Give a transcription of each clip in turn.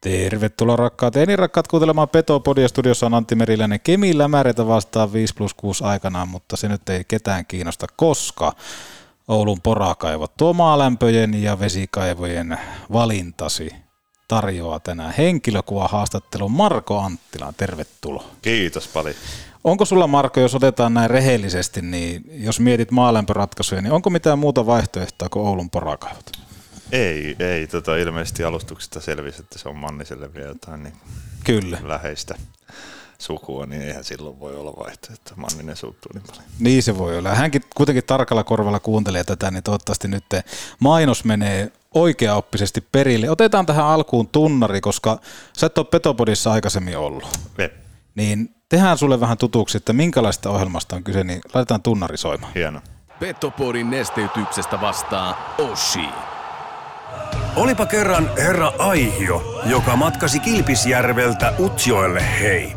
Tervetuloa rakkaat ja rakkaat kuuntelemaan Petopodia. Studiossa on Antti Meriläinen Kemi Lämäreitä vastaan 5 plus 6 aikanaan, mutta se nyt ei ketään kiinnosta, koska Oulun porakaivot tuo maalämpöjen ja vesikaivojen valintasi tarjoaa tänään henkilökuva haastattelun Marko Anttila. Tervetuloa. Kiitos paljon. Onko sulla Marko, jos otetaan näin rehellisesti, niin jos mietit maalämpöratkaisuja, niin onko mitään muuta vaihtoehtoa kuin Oulun porakaivot? Ei, ei. Tota, ilmeisesti alustuksesta selvisi, että se on Manniselle vielä jotain niin Kyllä. läheistä sukua, niin eihän silloin voi olla vaihtoehto, että Manninen suuttuu niin paljon. Niin se voi olla. Hänkin kuitenkin tarkalla korvalla kuuntelee tätä, niin toivottavasti nyt mainos menee oikeaoppisesti perille. Otetaan tähän alkuun tunnari, koska sä et ole Petopodissa aikaisemmin ollut. Me. Niin tehdään sulle vähän tutuksi, että minkälaista ohjelmasta on kyse, niin laitetaan tunnari soimaan. Hieno. Petopodin nesteytyksestä vastaa Oshi. Olipa kerran herra Aihio, joka matkasi Kilpisjärveltä Utsjoelle hei.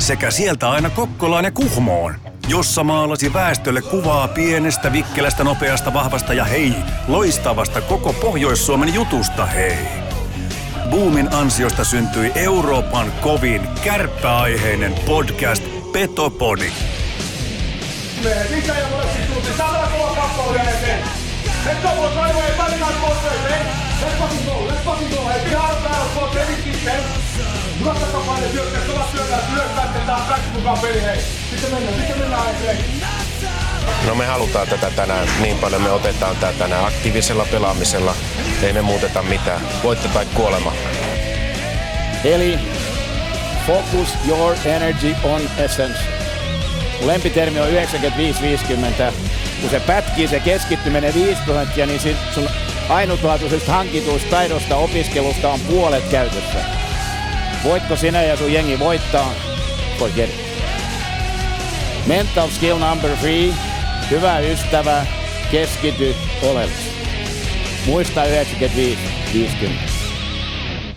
Sekä sieltä aina Kokkolaan ja Kuhmoon, jossa maalasi väestölle kuvaa pienestä, vikkelästä, nopeasta, vahvasta ja hei, loistavasta koko Pohjois-Suomen jutusta hei. Boomin ansiosta syntyi Euroopan kovin kärppäaiheinen podcast Petopodi. Mikä ja moleksi tunti? Kappaleuden eteen. Let's go, boys, right away. Everybody got both ways, eh? Let's fucking go, let's fucking go. Hei, boys, every kovat syökkäys, hyökkäätte taas kaikki mukaan peli, hei. Sitten mennään, sitten mennään eteen. No me halutaan tätä tänään niin paljon, me otetaan tätä tänään aktiivisella pelaamisella. Ei me muuteta mitään. Voitto tai kuolema. Eli focus your energy on essence. Lempitermi on 95-50. Kun se pätkii se keskittyminen 5 prosenttia, niin sit sun ainutlaatuisesta hankituista taidosta opiskelusta on puolet käytössä. Voitko sinä ja sun jengi voittaa? Forget it. Mental skill number three. Hyvä ystävä, keskity oleellisesti. Muista 95-50.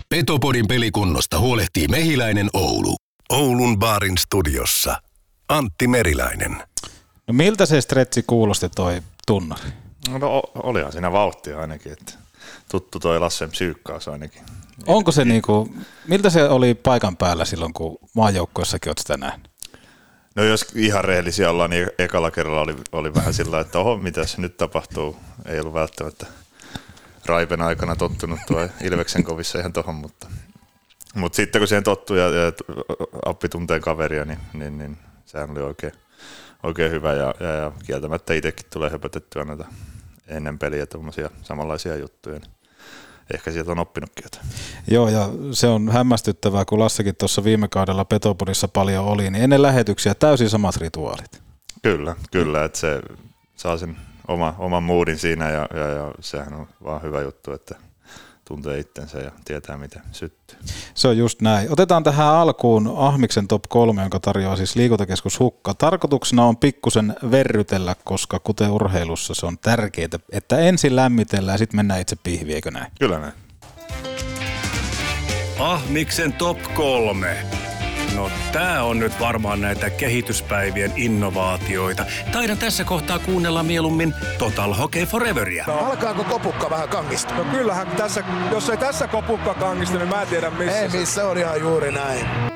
Petopodin pelikunnosta huolehtii Mehiläinen Oulu. Oulun baarin studiossa Antti Meriläinen. No miltä se stretsi kuulosti toi tunnari? No olihan siinä vauhtia ainakin, että tuttu toi Lassen psyykkaus ainakin. Onko se niinku, miltä se oli paikan päällä silloin, kun maajoukkoissakin oot sitä nähnyt? No jos ihan rehellisiä ollaan, niin ekalla kerralla oli, oli vähän sillä että oho, mitä se nyt tapahtuu. Ei ollut välttämättä Raipen aikana tottunut tuo Ilveksen kovissa ihan tohon, mutta, mutta sitten kun siihen tottuu ja, ja appi tuntee kaveria, niin, niin, niin sehän oli oikein, oikein hyvä ja, ja, ja kieltämättä itsekin tulee höpötettyä näitä ennen peliä tuommoisia samanlaisia juttuja. Niin ehkä sieltä on oppinutkin jotain. Joo, ja se on hämmästyttävää, kun Lassekin tuossa viime kaudella Petopodissa paljon oli, niin ennen lähetyksiä täysin samat rituaalit. Kyllä, kyllä, että se saa sen oma, oman moodin siinä ja, ja, ja sehän on vaan hyvä juttu, että tuntee itsensä ja tietää miten syttyy. Se on just näin. Otetaan tähän alkuun Ahmiksen top 3, jonka tarjoaa siis liikuntakeskus Hukka. Tarkoituksena on pikkusen verrytellä, koska kuten urheilussa se on tärkeää, että ensin lämmitellään ja sitten mennään itse pihviin, eikö näin? Kyllä näin. Ahmiksen top kolme. No tää on nyt varmaan näitä kehityspäivien innovaatioita. Taidan tässä kohtaa kuunnella mieluummin Total Hockey Foreveria. Alkaako kopukka vähän kangista? No kyllähän tässä, jos ei tässä kopukka kangista, niin mä en tiedä missä. Ei se- missä on ihan juuri näin.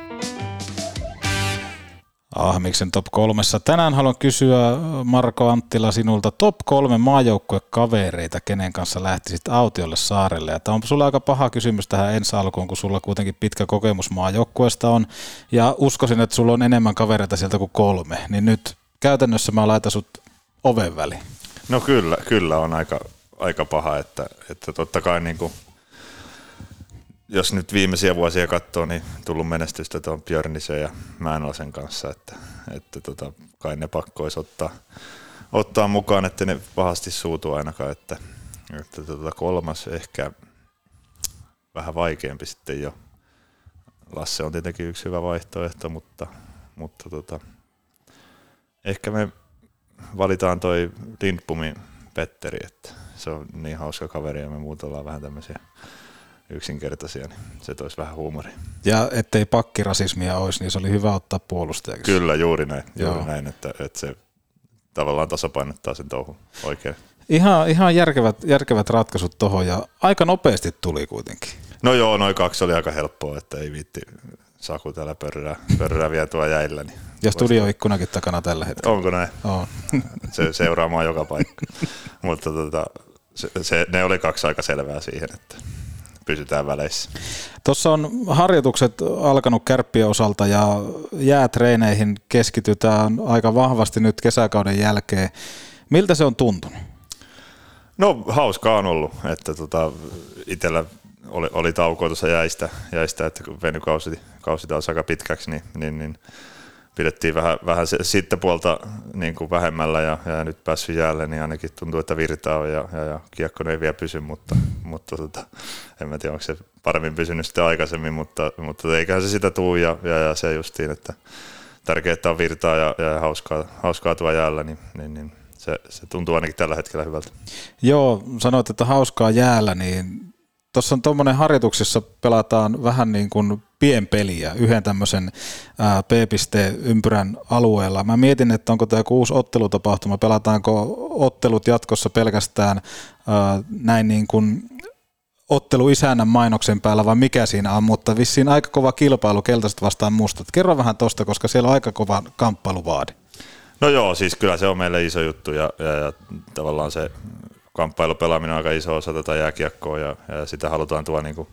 Ahmiksen top kolmessa. Tänään haluan kysyä Marko Anttila sinulta top kolme maajoukkuekavereita, kenen kanssa lähtisit autiolle saarelle. Ja tämä on sulla aika paha kysymys tähän ensi alkuun, kun sulla kuitenkin pitkä kokemus maajoukkueesta on. Ja uskoisin, että sulla on enemmän kavereita sieltä kuin kolme. Niin nyt käytännössä mä laitan sut oven väliin. No kyllä, kyllä on aika, aika paha, että, että totta kai niin kuin, jos nyt viimeisiä vuosia katsoo, niin tullut menestystä tuon Björnisen ja Mäenlasen kanssa, että, että tota, kai ne pakko olisi ottaa, ottaa mukaan, että ne pahasti suutu ainakaan, että, että tota, kolmas ehkä vähän vaikeampi sitten jo. Lasse on tietenkin yksi hyvä vaihtoehto, mutta, mutta tota, ehkä me valitaan toi Lindbomin Petteri, että se on niin hauska kaveri ja me muut ollaan vähän tämmöisiä yksinkertaisia, niin se toisi vähän huumoria. Ja ettei pakkirasismia olisi, niin se oli hyvä ottaa puolustajaksi. Kyllä, juuri näin, juuri Joo. näin että, että se tavallaan tasapainottaa sen touhun oikein. Ihan, ihan järkevät, järkevät ratkaisut tuohon ja aika nopeasti tuli kuitenkin. No joo, noin kaksi oli aika helppoa, että ei viitti Saku täällä pörrää, pörrää vielä tuo jäillä. Niin ja studioikkunakin takana tällä hetkellä. Onko näin? On. se seuraa mua joka paikka. Mutta tota, se, se, ne oli kaksi aika selvää siihen, että pysytään väleissä. Tuossa on harjoitukset alkanut kärppien osalta ja jäätreeneihin keskitytään aika vahvasti nyt kesäkauden jälkeen. Miltä se on tuntunut? No hauskaa on ollut, että tota, itsellä oli, oli taukoa tuossa jäistä, jäistä, että kun venykausi kausi taas aika pitkäksi, niin, niin, niin pidettiin vähän, vähän se, sitten puolta niin kuin vähemmällä ja, ja, nyt päässyt jäälle, niin ainakin tuntuu, että virtaa on ja, ja, ja kiekko ei vielä pysy, mutta, mutta tota, en mä tiedä, onko se paremmin pysynyt sitten aikaisemmin, mutta, mutta eiköhän se sitä tuu ja, ja, ja se justiin, että tärkeää, että on virtaa ja, ja hauskaa, hauskaa tuo jäällä, niin, niin, niin se, se tuntuu ainakin tällä hetkellä hyvältä. Joo, sanoit, että hauskaa jäällä, niin tuossa on tuommoinen harjoituksessa pelataan vähän niin kuin pienpeliä yhden tämmöisen P-ympyrän alueella. Mä mietin, että onko tämä joku uusi ottelutapahtuma, pelataanko ottelut jatkossa pelkästään näin niin kuin ottelu isännän mainoksen päällä vai mikä siinä on, mutta vissiin aika kova kilpailu keltaiset vastaan mustat. Kerro vähän tosta, koska siellä on aika kova kamppailuvaadi. No joo, siis kyllä se on meille iso juttu ja, ja, ja tavallaan se kamppailupelaaminen on aika iso osa tätä jääkiekkoa ja, ja sitä halutaan tuoda niin kuin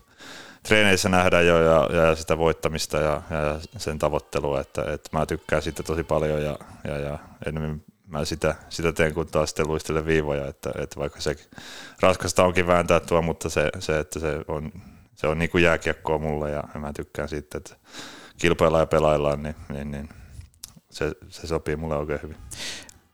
treeneissä nähdä jo ja, ja sitä voittamista ja, ja sen tavoittelua, että, että mä tykkään siitä tosi paljon ja, ja, ja enemmän mä sitä, sitä teen, kun taas sitten luistelen viivoja, että, että vaikka se raskasta onkin vääntää tuo, mutta se, se että se on, se on niin kuin jääkiekkoa mulle ja mä tykkään siitä, että kilpaillaan ja pelaillaan, niin, niin, niin se, se sopii mulle oikein hyvin.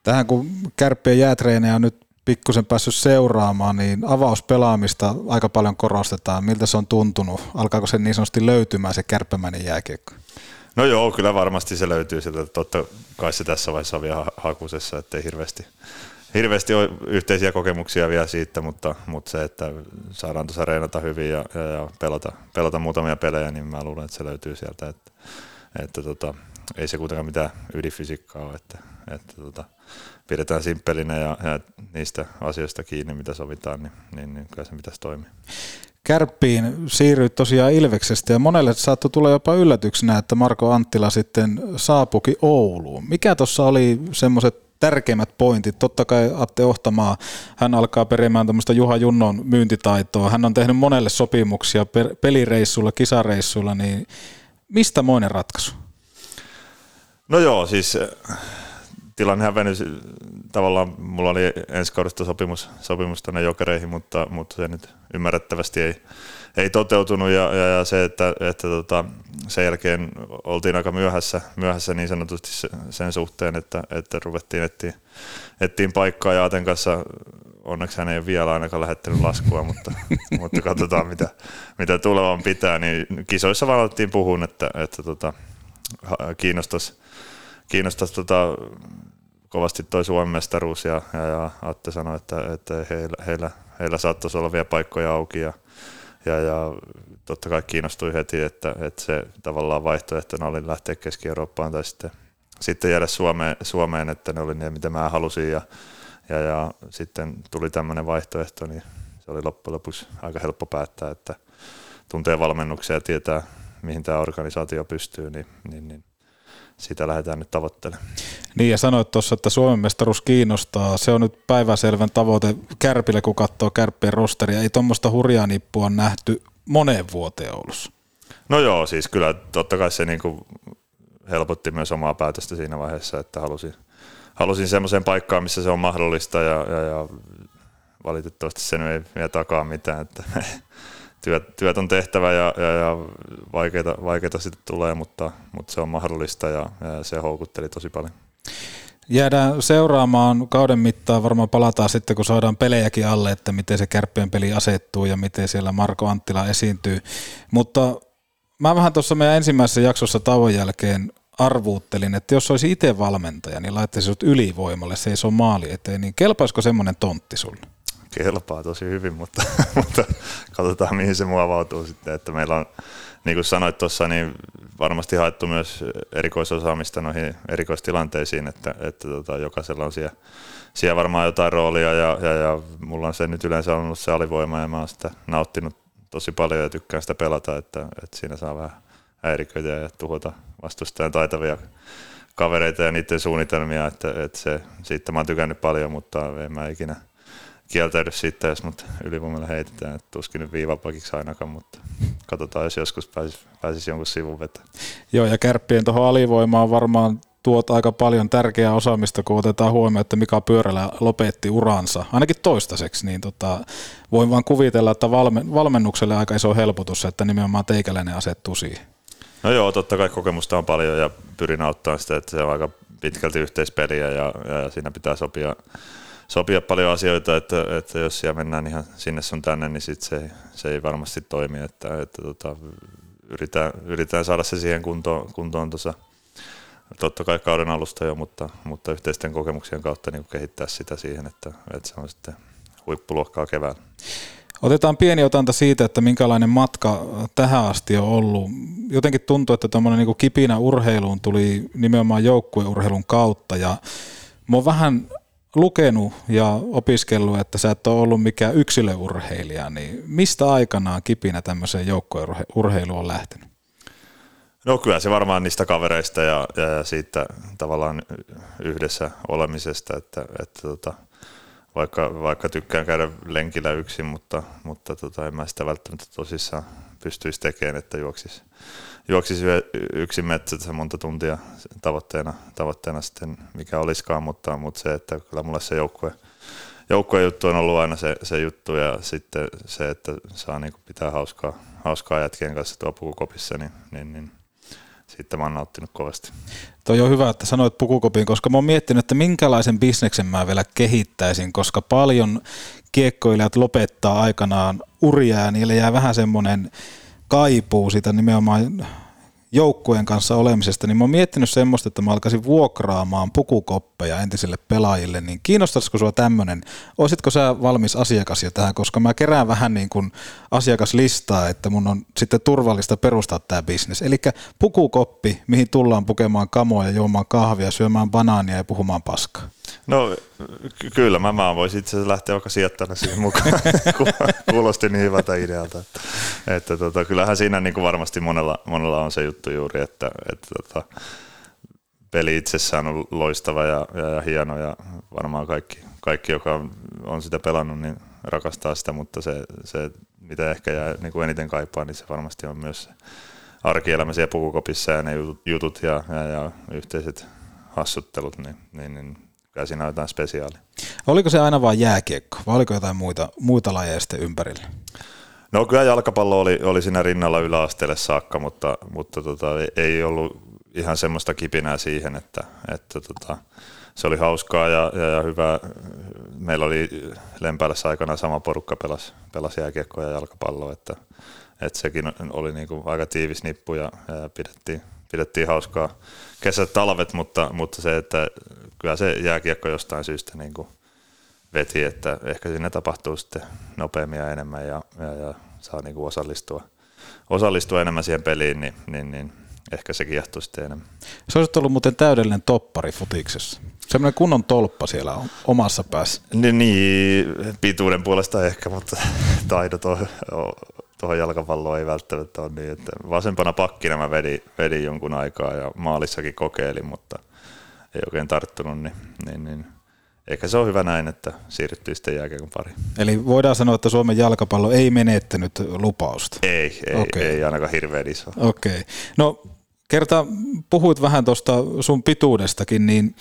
Tähän kun kärppien jäätreenejä on nyt pikkusen päässyt seuraamaan, niin avauspelaamista aika paljon korostetaan. Miltä se on tuntunut? Alkaako se niin sanotusti löytymään se kärppämäinen jääkiekko? No joo, kyllä varmasti se löytyy sieltä. Totta kai se tässä vaiheessa on vielä hakusessa, ettei hirveästi, hirveästi ole yhteisiä kokemuksia vielä siitä, mutta, mutta se, että saadaan tuossa reenata hyvin ja, ja, ja pelata, pelata muutamia pelejä, niin mä luulen, että se löytyy sieltä. Että, että tota, ei se kuitenkaan mitään ydinfysiikkaa ole, että, että tota, pidetään simppelinä ja, ja niistä asioista kiinni, mitä sovitaan, niin, niin, niin kyllä se pitäisi toimia. Kärppiin siirryit tosiaan Ilveksestä ja monelle saattoi tulla jopa yllätyksenä, että Marko Anttila sitten saapuki Ouluun. Mikä tuossa oli semmoiset tärkeimmät pointit. Totta kai Atte Ohtamaa, hän alkaa perimään tämmöistä Juha Junnon myyntitaitoa. Hän on tehnyt monelle sopimuksia pelireissulla, kisareissulla, niin mistä moinen ratkaisu? No joo, siis tilannehan venyi tavallaan, mulla oli ensi kaudesta sopimus, sopimus tänne jokereihin, mutta, mutta se nyt ymmärrettävästi ei, ei toteutunut. Ja, ja, ja se, että, että tota, sen jälkeen oltiin aika myöhässä, myöhässä niin sanotusti sen suhteen, että, että ruvettiin etsiä, etsiin paikkaa. Ja Aten kanssa onneksi hän ei ole vielä ainakaan lähettänyt laskua, mutta, mutta katsotaan mitä, mitä tulevan pitää, niin kisoissa vaan alettiin puhua, että, että tota, kiinnostaisi kiinnostaisi tota, kovasti toi Suomen mestaruus ja, ja, ja Atte sanoi, että, että heillä, heillä, heillä saattaisi olla vielä paikkoja auki ja, ja, ja totta kai kiinnostui heti, että, että se tavallaan vaihtoehtona oli lähteä Keski-Eurooppaan tai sitten, sitten jäädä Suomeen, Suomeen, että ne oli ne, mitä mä halusin ja, ja, ja sitten tuli tämmöinen vaihtoehto, niin se oli loppujen lopuksi aika helppo päättää, että tuntee valmennuksia ja tietää, mihin tämä organisaatio pystyy, niin, niin, niin sitä lähdetään nyt tavoittelemaan. Niin ja sanoit tuossa, että Suomen mestaruus kiinnostaa. Se on nyt päiväselvän tavoite Kärpille, kun katsoo Kärppien rosteria. Ei tuommoista hurjaa nippua nähty moneen vuoteen Oulussa. No joo, siis kyllä totta kai se niin kuin helpotti myös omaa päätöstä siinä vaiheessa, että halusin, halusin semmoiseen paikkaan, missä se on mahdollista ja, ja, ja valitettavasti sen ei vielä takaa mitään, että työt, työt on tehtävä ja, ja, ja vaikeita, vaikeita sitten tulee, mutta, mutta se on mahdollista ja, ja se houkutteli tosi paljon. Jäädään seuraamaan kauden mittaan, varmaan palataan sitten kun saadaan pelejäkin alle, että miten se kärppien peli asettuu ja miten siellä Marko Anttila esiintyy. Mutta mä vähän tuossa meidän ensimmäisessä jaksossa tauon jälkeen arvuuttelin, että jos olisi itse valmentaja, niin laittaisi sut ylivoimalle, se ei ole maali eteen, niin kelpaisiko semmoinen tontti sulle? Kelpaa tosi hyvin, mutta, mutta katsotaan mihin se muovautuu sitten, että meillä on, niin kuin sanoit tuossa, niin varmasti haettu myös erikoisosaamista noihin erikoistilanteisiin, että, että tota, jokaisella on siellä, siellä varmaan jotain roolia ja, ja, ja mulla on se nyt yleensä ollut se alivoima ja mä oon sitä nauttinut tosi paljon ja tykkään sitä pelata, että, että siinä saa vähän häiriköitä ja tuhota vastustajan taitavia kavereita ja niiden suunnitelmia, että, että se, siitä mä oon tykännyt paljon, mutta en mä ikinä kieltäydy siitä, jos mut ylivoimalla heitetään, että tuskin nyt viivapakiksi ainakaan, mutta katsotaan, jos joskus pääsis, pääsis jonkun sivun vetämään. Joo, ja kärppien tuohon alivoimaan varmaan tuot aika paljon tärkeää osaamista, kun otetaan huomioon, että Mika Pyörälä lopetti uransa, ainakin toistaiseksi, niin tota, voin vaan kuvitella, että valmen, valmennukselle aika iso helpotus, että nimenomaan teikäläinen asettuu siihen. No joo, totta kai kokemusta on paljon ja pyrin auttamaan sitä, että se on aika pitkälti yhteispeliä ja, ja siinä pitää sopia, sopia paljon asioita, että, että jos siellä mennään ihan sinne sun tänne, niin sit se, se ei varmasti toimi, että, että tota, yritän, yritän saada se siihen kuntoon, kuntoon tuossa totta kai kauden alusta jo, mutta, mutta yhteisten kokemuksien kautta niin kehittää sitä siihen, että, että se on sitten huippuluokkaa keväällä. Otetaan pieni otanta siitä, että minkälainen matka tähän asti on ollut. Jotenkin tuntuu, että tuommoinen niin kipinä urheiluun tuli nimenomaan joukkueurheilun kautta ja mä oon vähän lukenut ja opiskellut, että sä et ole ollut mikään yksilöurheilija, niin mistä aikanaan kipinä tämmöiseen joukkueurheiluun on lähtenyt? No kyllä se varmaan niistä kavereista ja, ja siitä tavallaan yhdessä olemisesta, että, että tota, vaikka, vaikka tykkään käydä lenkillä yksin, mutta, mutta tota, en mä sitä välttämättä tosissaan pystyisi tekemään, että juoksisi, juoksisi yksin metsässä monta tuntia tavoitteena, tavoitteena sitten mikä olisikaan, mutta, mutta se, että kyllä mulle se joukkue, joukkueen juttu on ollut aina se, se juttu ja sitten se, että saa niin pitää hauskaa, hauskaa jätkien kanssa tuo pukukopissa, niin, niin, niin siitä mä oon nauttinut kovasti. Toi on hyvä, että sanoit pukukopin, koska mä oon miettinyt, että minkälaisen bisneksen mä vielä kehittäisin, koska paljon kiekkoilijat lopettaa aikanaan uria ja niille jää vähän semmoinen kaipuu sitä nimenomaan joukkueen kanssa olemisesta, niin mä oon miettinyt semmoista, että mä alkaisin vuokraamaan pukukoppeja entisille pelaajille, niin kiinnostaisiko sua tämmöinen? Olisitko sä valmis asiakas jo tähän, koska mä kerään vähän niin kuin asiakaslistaa, että mun on sitten turvallista perustaa tämä bisnes. Eli pukukoppi, mihin tullaan pukemaan kamoja, juomaan kahvia, syömään banaania ja puhumaan paskaa. No ky- kyllä, mä, mä voisin itse asiassa lähteä vaikka sijoittana siihen mukaan. Kuulosti niin hyvältä idealta. Että, että tota, kyllähän siinä niin kuin varmasti monella, monella on se juttu juuri, että, että tota, peli itsessään on loistava ja, ja, ja hieno ja varmaan kaikki, kaikki, joka on, on sitä pelannut, niin rakastaa sitä, mutta se, se mitä ehkä jää niin kuin eniten kaipaa, niin se varmasti on myös se arkielämä siellä pukukopissa ja ne jutut ja, ja, ja yhteiset hassuttelut, niin, niin, niin kyllä siinä on jotain spesiaalia. Oliko se aina vain jääkiekko vai oliko jotain muita, muita lajeja sitten ympärillä? No kyllä jalkapallo oli, oli siinä rinnalla yläasteelle saakka, mutta, mutta tota, ei ollut ihan semmoista kipinää siihen, että, että tota, se oli hauskaa ja, ja, ja hyvää. Meillä oli Lempäälässä aikana sama porukka pelasi, pelasi jääkiekkoa ja jalkapalloa, että, että sekin oli niin kuin aika tiivis nippu ja, ja pidettiin, pidettiin hauskaa kesät, talvet, mutta, mutta se, että kyllä se jääkiekko jostain syystä niin kuin veti, että ehkä siinä tapahtuu sitten nopeammin ja enemmän ja, ja, ja saa niin kuin osallistua, osallistua enemmän siihen peliin, niin, niin, niin ehkä se kiehtoo sitten enemmän. Se olisi ollut muuten täydellinen toppari futiksessa. Semmoinen kunnon tolppa siellä on omassa päässä. Niin, niin pituuden puolesta ehkä, mutta taidot on, tuohon jalkapalloon ei välttämättä ole niin, että vasempana pakkina mä vedin, vedin jonkun aikaa ja maalissakin kokeilin, mutta ei oikein tarttunut, niin, niin, niin ehkä se on hyvä näin, että siirryttiin sitten jääkiekon pari. Eli voidaan sanoa, että Suomen jalkapallo ei menettänyt lupausta? Ei, ei, okay. ei ainakaan hirveän iso. Okei. Okay. No kerta puhuit vähän tuosta sun pituudestakin, niin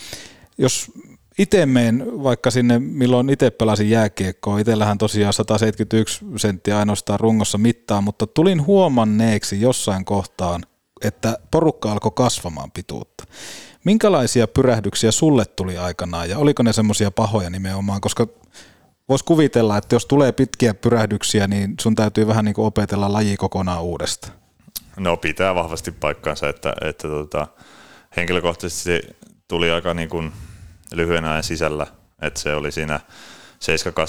jos itse menen vaikka sinne, milloin itse pelasin jääkiekkoa, itsellähän tosiaan 171 senttiä ainoastaan rungossa mittaa, mutta tulin huomanneeksi jossain kohtaan, että porukka alkoi kasvamaan pituutta. Minkälaisia pyrähdyksiä sulle tuli aikanaan ja oliko ne semmoisia pahoja nimenomaan, koska voisi kuvitella, että jos tulee pitkiä pyrähdyksiä, niin sun täytyy vähän niin kuin opetella laji kokonaan uudestaan. No pitää vahvasti paikkaansa, että, että tota, henkilökohtaisesti tuli aika niin kuin lyhyen ajan sisällä, että se oli siinä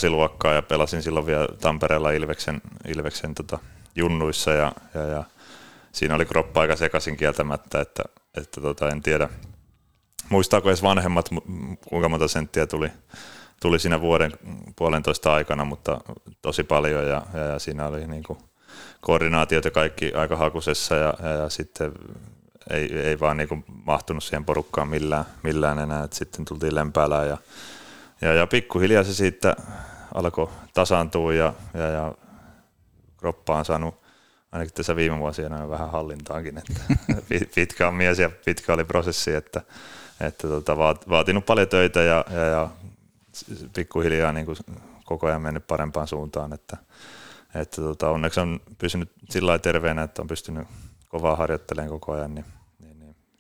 7-8 luokkaa ja pelasin silloin vielä Tampereella Ilveksen, Ilveksen tota, junnuissa ja, ja, ja, siinä oli kroppa aika sekaisin kieltämättä, että, että tota, en tiedä muistaako edes vanhemmat, kuinka monta senttiä tuli, tuli siinä vuoden puolentoista aikana, mutta tosi paljon ja, ja, ja siinä oli niin kuin koordinaatiot ja kaikki aika hakusessa ja, ja, ja sitten ei, ei vaan niin kuin mahtunut siihen porukkaan millään, millään enää, että sitten tultiin Lempäälään ja, ja, ja pikkuhiljaa se siitä alkoi tasaantua ja, ja, ja kroppa on saanut ainakin tässä viime vuosina vähän hallintaankin, että pitkä on mies ja pitkä oli prosessi, että, että tota, vaatinut paljon töitä ja, ja, ja pikkuhiljaa niin kuin koko ajan mennyt parempaan suuntaan, että, että tota, onneksi on pysynyt sillä terveenä, että on pystynyt kovaa harjoittelemaan koko ajan, niin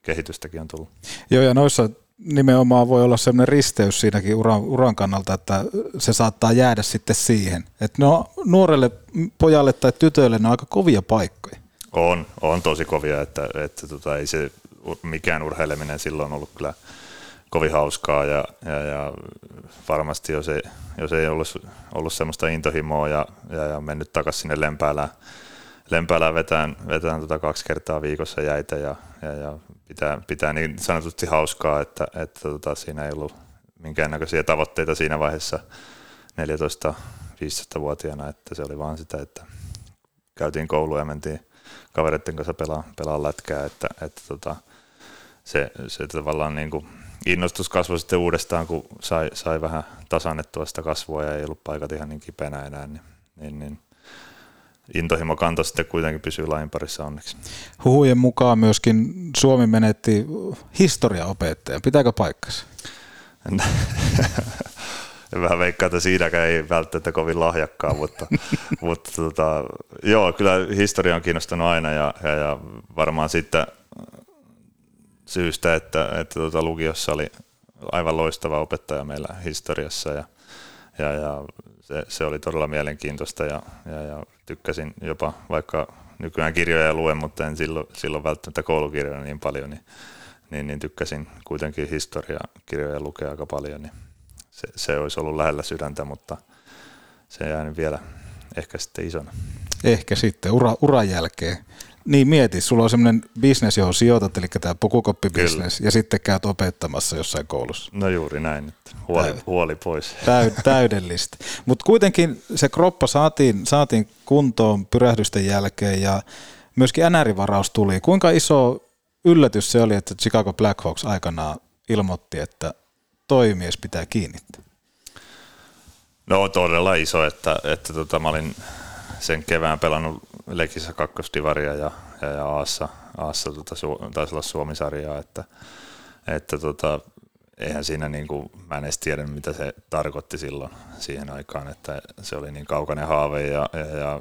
kehitystäkin on tullut. Joo, ja noissa nimenomaan voi olla sellainen risteys siinäkin uran, uran kannalta, että se saattaa jäädä sitten siihen. Että no, nuorelle pojalle tai tytölle ne on aika kovia paikkoja. On, on tosi kovia, että, että tota, ei se mikään urheileminen silloin ollut kyllä kovin hauskaa ja, ja, ja varmasti jos ei, jos ei ollut, ollut semmoista intohimoa ja, ja, ja mennyt takaisin sinne Lempäälään, Lempäälään vetään, vetään tota kaksi kertaa viikossa jäitä ja, ja, ja pitää, pitää niin sanotusti hauskaa, että, että tota, siinä ei ollut minkäännäköisiä tavoitteita siinä vaiheessa 14-15-vuotiaana, että se oli vaan sitä, että käytiin koulua ja mentiin kavereiden kanssa pelaa, pelaa lätkää, että, että tota, se, se tavallaan niin kuin innostus kasvoi sitten uudestaan, kun sai, sai vähän tasannettua sitä kasvua ja ei ollut paikat ihan niin kipeänä enää, niin, niin, niin intohimo kanto sitten kuitenkin pysyy lain parissa onneksi. Huhujen mukaan myöskin Suomi menetti historiaopettajan. Pitääkö paikkansa? vähän veikkaa, että siinäkään ei välttämättä kovin lahjakkaan, mutta, mutta tota, joo, kyllä historia on kiinnostanut aina ja, ja, ja varmaan sitten syystä, että, että tuota, lukiossa oli aivan loistava opettaja meillä historiassa ja, ja, ja se, se, oli todella mielenkiintoista ja, ja, ja tykkäsin jopa, vaikka nykyään kirjoja luen, mutta en silloin, silloin välttämättä koulukirjoja niin paljon, niin, niin, niin tykkäsin kuitenkin historiakirjoja lukea aika paljon, niin se, se olisi ollut lähellä sydäntä, mutta se jäänyt vielä ehkä sitten isona. Ehkä sitten ura, uran jälkeen niin mieti, sulla on semmoinen bisnes, johon sijoitat, eli tämä pukukoppibisnes, ja sitten käyt opettamassa jossain koulussa. No juuri näin, että huoli, Täy- huoli pois. Täy- täydellistä. Mutta kuitenkin se kroppa saatiin, saatiin kuntoon pyrähdysten jälkeen, ja myöskin NR-varaus tuli. Kuinka iso yllätys se oli, että Chicago Blackhawks aikanaan ilmoitti, että toimies pitää kiinnittää? No todella iso, että, että tota, mä olin sen kevään pelannut Lekissä kakkosdivaria ja, ja, ja Aassa, Aassa tota, su, taisi olla Suomisarjaa, että, että tota, eihän siinä niin kuin, mä en edes tiedä mitä se tarkoitti silloin siihen aikaan, että se oli niin kaukainen haave ja, ja, ja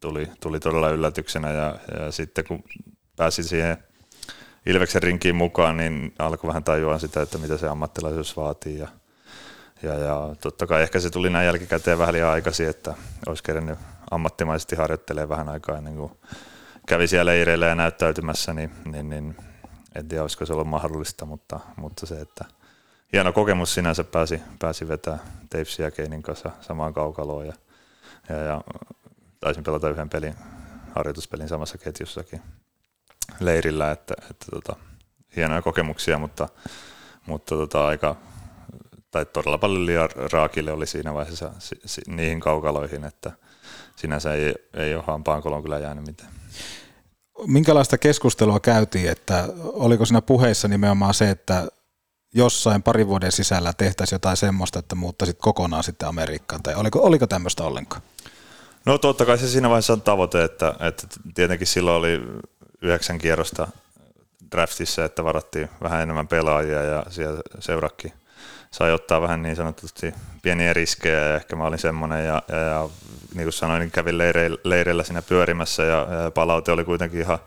tuli, tuli todella yllätyksenä ja, ja sitten kun pääsin siihen Ilveksen rinkiin mukaan, niin alkoi vähän tajua sitä, että mitä se ammattilaisuus vaatii ja, ja, ja totta kai ehkä se tuli näin jälkikäteen vähän liian aikaisin, että olisi kerennyt ammattimaisesti harjoittelee vähän aikaa ennen kuin kävi siellä leireillä ja näyttäytymässä, niin, niin, niin en tiedä, olisiko se ollut mahdollista, mutta, mutta se, että hieno kokemus sinänsä pääsi, pääsi vetää Teipsin ja Keinin kanssa samaan kaukaloon ja, ja, ja taisin pelata yhden pelin, harjoituspelin samassa ketjussakin leirillä, että, että tota, hienoja kokemuksia, mutta, mutta tota, aika, tai todella paljon liian raakille oli siinä vaiheessa niihin kaukaloihin, että, sinänsä ei, ei ole hampaankoloon kyllä jäänyt mitään. Minkälaista keskustelua käytiin, että oliko siinä puheissa nimenomaan se, että jossain parin vuoden sisällä tehtäisiin jotain semmoista, että muuttaisit kokonaan sitten Amerikkaan, tai oliko, oliko tämmöistä ollenkaan? No totta kai se siinä vaiheessa on tavoite, että, että tietenkin silloin oli yhdeksän kierrosta draftissa, että varattiin vähän enemmän pelaajia ja siellä seurakki sai ottaa vähän niin sanotusti pieniä riskejä ja ehkä mä olin semmoinen ja, ja, ja niin kuin sanoin, niin kävin leireillä, leireillä siinä pyörimässä ja, ja palaute oli kuitenkin ihan,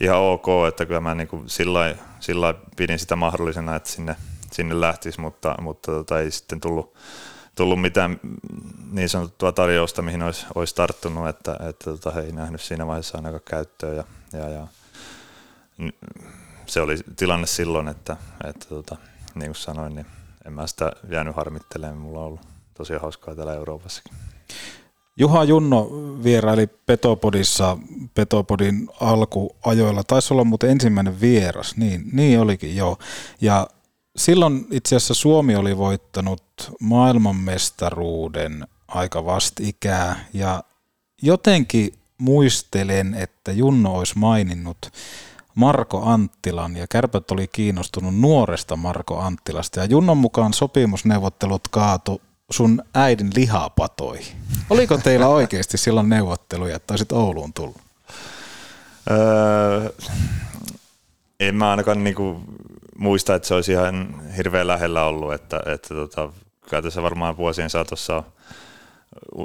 ihan ok, että kyllä mä niin kuin sillä, sillä pidin sitä mahdollisena, että sinne, sinne lähtisi, mutta, mutta tota, ei sitten tullut, tullut mitään niin sanottua tarjousta, mihin olisi, olisi tarttunut, että, että tota, he ei nähnyt siinä vaiheessa ainakaan käyttöä ja, ja, ja se oli tilanne silloin, että, että tota, niin kuin sanoin, niin en mä sitä jäänyt harmittelemaan, mulla on ollut tosi hauskaa täällä Euroopassakin. Juha Junno vieraili Petopodissa Petopodin alkuajoilla. Taisi olla muuten ensimmäinen vieras, niin, niin olikin joo. Ja silloin itse asiassa Suomi oli voittanut maailmanmestaruuden aika vastikää ja jotenkin muistelen, että Junno olisi maininnut Marko Anttilan ja kärpät oli kiinnostunut nuoresta Marko Anttilasta ja Junnon mukaan sopimusneuvottelut kaatu sun äidin lihapatoihin. Oliko teillä oikeasti silloin neuvotteluja, että olisit Ouluun tullut? Öö, en mä ainakaan niinku muista, että se olisi ihan hirveän lähellä ollut, että, että tota, kyllä tässä varmaan vuosien saatossa on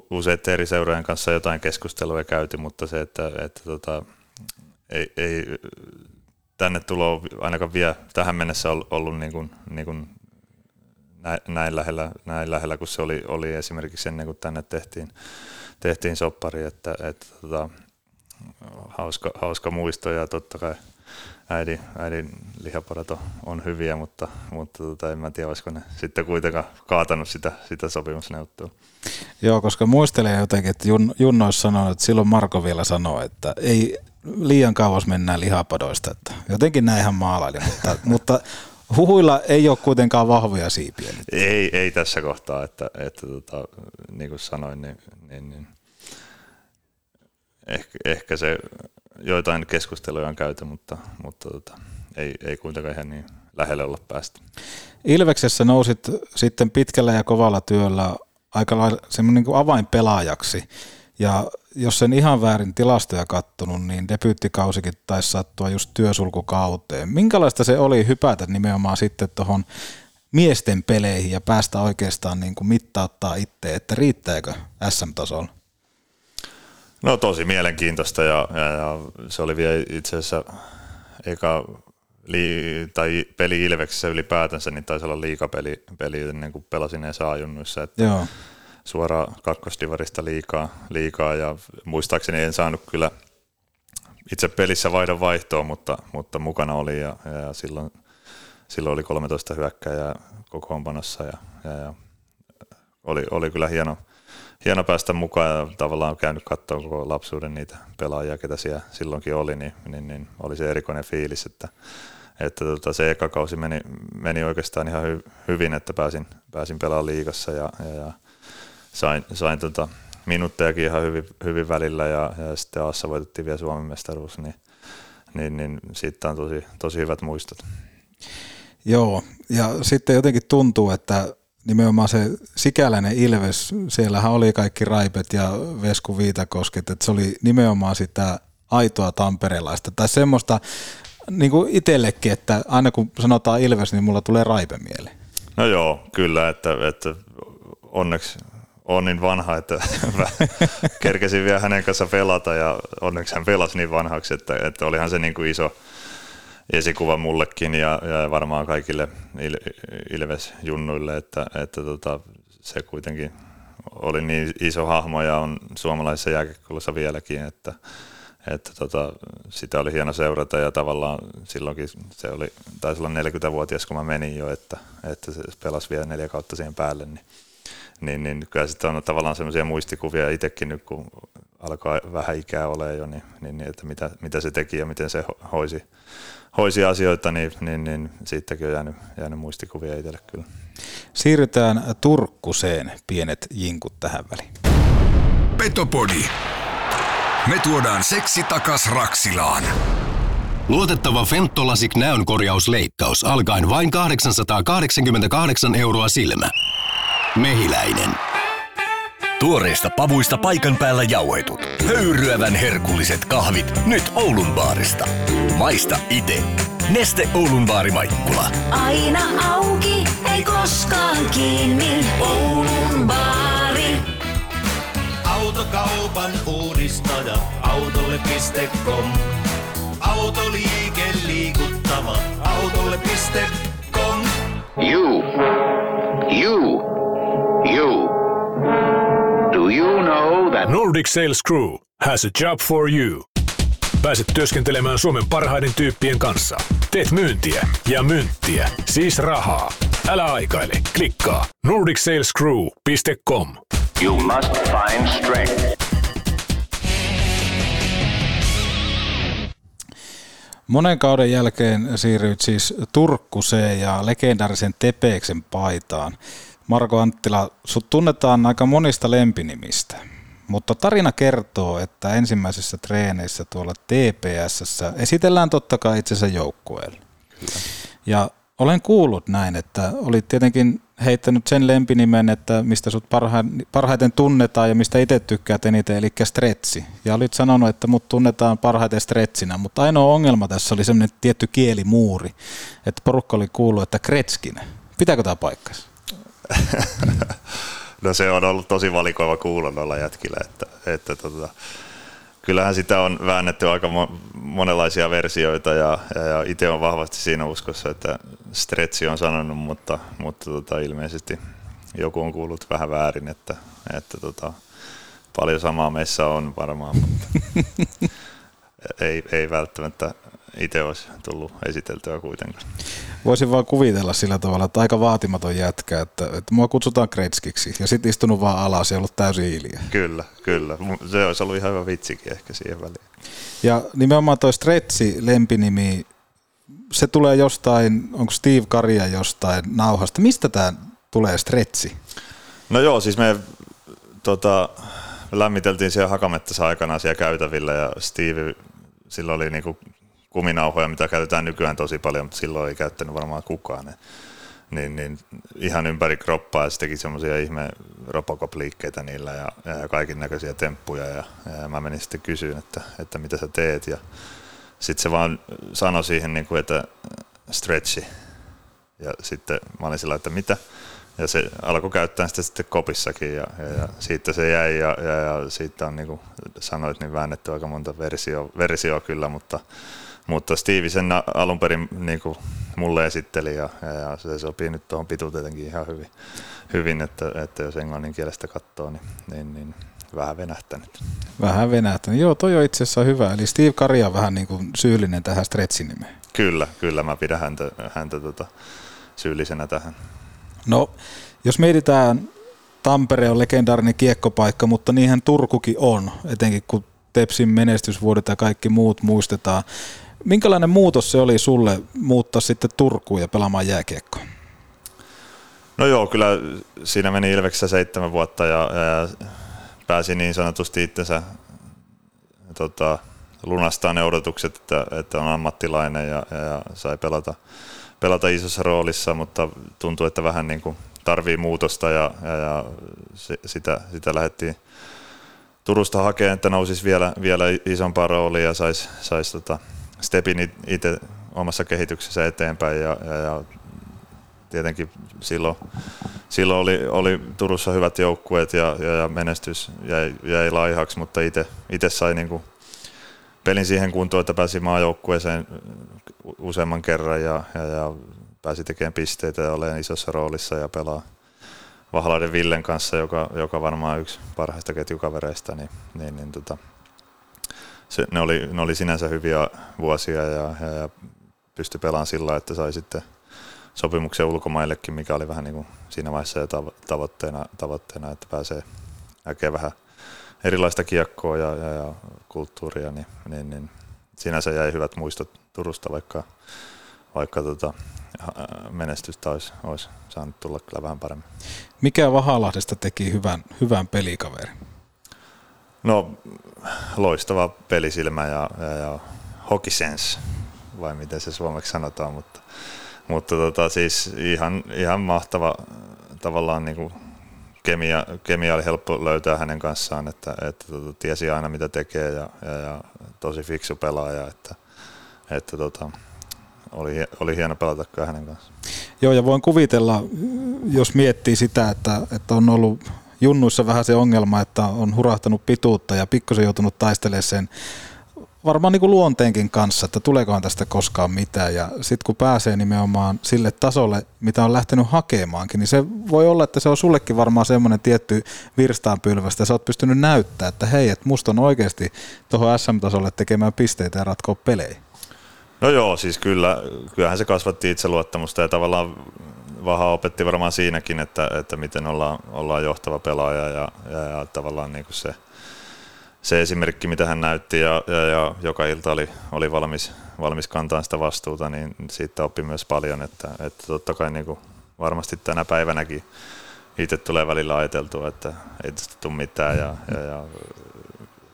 useiden eri seurojen kanssa jotain keskustelua käyty, mutta se, että, että tota, ei, ei tänne tulo ainakaan vielä tähän mennessä ollut, ollut niin kuin, niin kuin näin, lähellä, näin lähellä kuin se oli, oli esimerkiksi ennen kuin tänne tehtiin, tehtiin soppari, että, että tota, hauska, hauska muisto ja totta kai äidin, äidin lihaparat on hyviä, mutta, mutta tota, en mä tiedä, olisiko ne sitten kuitenkaan kaatanut sitä, sitä sopimusneuvottelua. Joo, koska muistelen jotenkin, että Jun, Junno olisi sanonut, että silloin Marko vielä sanoi, että ei liian kauas mennään lihapadoista. Että jotenkin näinhän maalaili, mutta, mutta huhuilla ei ole kuitenkaan vahvoja siipiä. Nyt. Ei, ei tässä kohtaa, että, että tota, niin kuin sanoin, niin, niin, niin ehkä, ehkä se joitain keskusteluja on käyty, mutta, mutta tota, ei, ei kuitenkaan ihan niin lähelle olla päästä. Ilveksessä nousit sitten pitkällä ja kovalla työllä aika lailla semmoinen niin avainpelaajaksi. Ja jos sen ihan väärin tilastoja kattonut, niin debyyttikausikin taisi sattua just työsulkukauteen. Minkälaista se oli hypätä nimenomaan sitten tuohon miesten peleihin ja päästä oikeastaan niin kuin mittauttaa itse, että riittääkö SM-tasolla? No tosi mielenkiintoista ja, ja, ja se oli vielä itse asiassa eka li, tai peli Ilveksessä ylipäätänsä, niin taisi olla liikapeli peli ennen kuin pelasin edes A-junnuissa. Että Joo. Suoraan kakkosdivarista liikaa, liikaa ja muistaakseni en saanut kyllä itse pelissä vaihdon vaihtoa, mutta, mutta mukana oli ja, ja silloin, silloin oli 13 hyökkäjää kokoonpanossa ja, ja, ja oli, oli kyllä hieno, hieno päästä mukaan ja tavallaan käynyt katsoa koko lapsuuden niitä pelaajia, ketä siellä silloinkin oli, niin, niin, niin oli se erikoinen fiilis, että, että tota, se eka kausi meni, meni oikeastaan ihan hy, hyvin, että pääsin, pääsin pelaamaan liigassa ja, ja, ja sain, sain tota, minuuttejakin ihan hyvin, hyvin välillä ja, ja sitten Aassa voitettiin vielä Suomen mestaruus, niin, niin, niin siitä on tosi, tosi hyvät muistot. Joo, ja sitten jotenkin tuntuu, että nimenomaan se sikäläinen Ilves, siellähän oli kaikki Raipet ja Vesku Viitakosket, että se oli nimenomaan sitä aitoa tamperelaista tai semmoista niin kuin itsellekin, että aina kun sanotaan Ilves, niin mulla tulee Raipe mieleen. No joo, kyllä, että, että onneksi on niin vanha, että kerkesin vielä hänen kanssa pelata ja onneksi hän pelasi niin vanhaksi, että, että olihan se niin kuin iso, esikuva mullekin ja, ja varmaan kaikille Il, Ilves-junnuille, että, että tota, se kuitenkin oli niin iso hahmo ja on suomalaisessa jääkiekkoilussa vieläkin, että, että tota, sitä oli hieno seurata ja tavallaan silloinkin se oli, taisi olla 40-vuotias kun mä menin jo, että, että se pelasi vielä neljä kautta siihen päälle, niin, niin, niin kyllä sitten on tavallaan semmoisia muistikuvia itsekin nyt kun alkaa vähän ikää olemaan jo, niin, niin, niin että mitä, mitä se teki ja miten se hoisi, hoisi asioita, niin, niin, niin siitäkin on jäänyt, jäänyt muistikuvia itselle kyllä. Siirrytään Turkkuseen, pienet jinkut tähän väliin. Petopodi. Me tuodaan seksi takas Raksilaan. Luotettava Fentolasik näönkorjausleikkaus alkaen vain 888 euroa silmä. Mehiläinen. Tuoreista pavuista paikan päällä jauhetut. Höyryävän herkulliset kahvit nyt Oulun baarista. Maista ite. Neste Oulun baari Maikkula. Aina auki, ei koskaan kiinni. Oulun baari. Autokaupan uudistaja. Autolle.com. Autoliike liikuttava. Autolle.com. You. You. You. Do you know that Nordic Sales Crew has a job for you. Pääset työskentelemään Suomen parhaiden tyyppien kanssa. Teet myyntiä ja myyntiä, siis rahaa. Älä aikaile, klikkaa nordicsalescrew.com. you must find strength? Monen kauden jälkeen siirryit siis Turkkuseen ja legendaarisen Tepeksen paitaan. Marko Anttila, sut tunnetaan aika monista lempinimistä. Mutta tarina kertoo, että ensimmäisissä treeneissä tuolla TPS esitellään totta kai itsensä joukkueelle. Ja olen kuullut näin, että olit tietenkin heittänyt sen lempinimen, että mistä sut parhaiten tunnetaan ja mistä itse tykkäät eniten, eli stretsi. Ja olit sanonut, että mut tunnetaan parhaiten stretsinä, mutta ainoa ongelma tässä oli semmoinen tietty kielimuuri, että porukka oli kuullut, että kretskinen. Pitääkö tämä paikkansa? no se on ollut tosi valikoiva kuulla noilla jätkillä, että, että tota, kyllähän sitä on väännetty aika monenlaisia versioita ja, ja, ja itse on vahvasti siinä uskossa, että stretchi on sanonut, mutta, mutta tota, ilmeisesti joku on kuullut vähän väärin, että, että tota, paljon samaa meissä on varmaan, mutta ei, ei välttämättä itse olisi tullut esiteltyä kuitenkaan. Voisin vaan kuvitella sillä tavalla, että aika vaatimaton jätkä, että, että mua kutsutaan Kretskiksi ja sitten istunut vaan alas ja ollut täysin hiljaa. Kyllä, kyllä. Se olisi ollut ihan hyvä vitsikin ehkä siihen väliin. Ja nimenomaan toi Stretsi lempinimi, se tulee jostain, onko Steve Karia jostain nauhasta. Mistä tämä tulee Stretsi? No joo, siis me tota, lämmiteltiin siellä Hakamettässä aikana siellä käytävillä ja Steve, sillä oli niinku kuminauhoja, mitä käytetään nykyään tosi paljon, mutta silloin ei käyttänyt varmaan kukaan. Niin, niin ihan ympäri kroppaa ja se teki semmoisia ihme Robocop-liikkeitä niillä ja, ja kaikin näköisiä temppuja. Ja, ja, mä menin sitten kysyyn, että, että mitä sä teet. Ja sitten se vaan sanoi siihen, niin kuin, että stretchi. Ja sitten mä olin sillä, että mitä? Ja se alkoi käyttää sitä sitten kopissakin ja, ja, ja siitä se jäi. Ja, ja, ja siitä on niin kuin sanoit, niin väännetty aika monta versio kyllä, mutta mutta Steve sen alun perin niin kuin mulle esitteli ja, ja, se sopii nyt tuohon pituuteenkin ihan hyvin, hyvin että, että jos englannin kielestä katsoo, niin, niin, niin vähän venähtänyt. Vähän venähtänyt. Joo, toi on itse asiassa hyvä. Eli Steve Kari on vähän niin kuin syyllinen tähän stretchin nimeen. Kyllä, kyllä mä pidän häntä, häntä tota, syyllisenä tähän. No, jos mietitään, Tampere on legendaarinen kiekkopaikka, mutta niinhän Turkukin on, etenkin kun Tepsin menestysvuodet ja kaikki muut muistetaan. Minkälainen muutos se oli sulle muuttaa sitten Turkuun ja pelaamaan jääkiekkoa? No joo, kyllä siinä meni Ilveksessä seitsemän vuotta ja, ja pääsi niin sanotusti itsensä tota, lunastaa ne odotukset, että, että on ammattilainen ja, ja sai pelata, pelata isossa roolissa, mutta tuntuu, että vähän niin kuin tarvii muutosta ja, ja, ja sitä, sitä lähdettiin Turusta hakemaan, että nousisi vielä, vielä isompaa roolia ja saisi sais tota, stepin itse omassa kehityksessä eteenpäin ja, ja, ja tietenkin silloin, silloin oli, oli Turussa hyvät joukkueet ja, ja, ja menestys jäi, jäi laihaksi, mutta itse sai niinku pelin siihen kuntoon, että pääsi maajoukkueeseen useamman kerran ja, ja, ja pääsi tekemään pisteitä ja olemaan isossa roolissa ja pelaa Vahlaiden Villen kanssa, joka, joka varmaan yksi parhaista ketjukavereista, niin, niin, niin tota, se, ne, oli, ne oli sinänsä hyviä vuosia ja, ja, ja pystyi pelaamaan sillä, että sai sitten sopimuksen ulkomaillekin, mikä oli vähän niin kuin siinä vaiheessa jo tavoitteena, tavoitteena että pääsee näkemään vähän erilaista kiekkoa ja, ja, ja kulttuuria, niin, niin, niin sinänsä jäi hyvät muistot Turusta, vaikka, vaikka tota, menestystä olisi, olisi saanut tulla kyllä vähän paremmin. Mikä Vahalahdesta teki hyvän, hyvän pelikaverin? No loistava pelisilmä ja, ja, ja hockey sense, vai miten se suomeksi sanotaan, mutta, mutta tota, siis ihan, ihan mahtava tavallaan niin kuin kemia, kemia oli helppo löytää hänen kanssaan, että, että tota, tiesi aina mitä tekee ja, ja, ja tosi fiksu pelaaja, että, että tota, oli, oli hieno pelata hänen kanssaan. Joo, ja voin kuvitella, jos miettii sitä, että, että on ollut junnuissa vähän se ongelma, että on hurahtanut pituutta ja pikkusen joutunut taistelemaan sen varmaan niin kuin luonteenkin kanssa, että tuleekohan tästä koskaan mitään. Ja sitten kun pääsee nimenomaan sille tasolle, mitä on lähtenyt hakemaankin, niin se voi olla, että se on sullekin varmaan semmoinen tietty virstaanpylvästä. Sä oot pystynyt näyttämään, että hei, että musta on oikeasti tuohon SM-tasolle tekemään pisteitä ja ratkoa pelejä. No joo, siis kyllä, kyllähän se kasvatti itseluottamusta ja tavallaan Vaha opetti varmaan siinäkin, että, että miten ollaan, ollaan johtava pelaaja ja, ja, ja tavallaan niin kuin se, se esimerkki, mitä hän näytti ja, ja, ja joka ilta oli, oli valmis, valmis kantaa sitä vastuuta, niin siitä oppi myös paljon, että, että totta kai niin kuin varmasti tänä päivänäkin itse tulee välillä ajateltua, että ei tästä tule mitään ja, ja, ja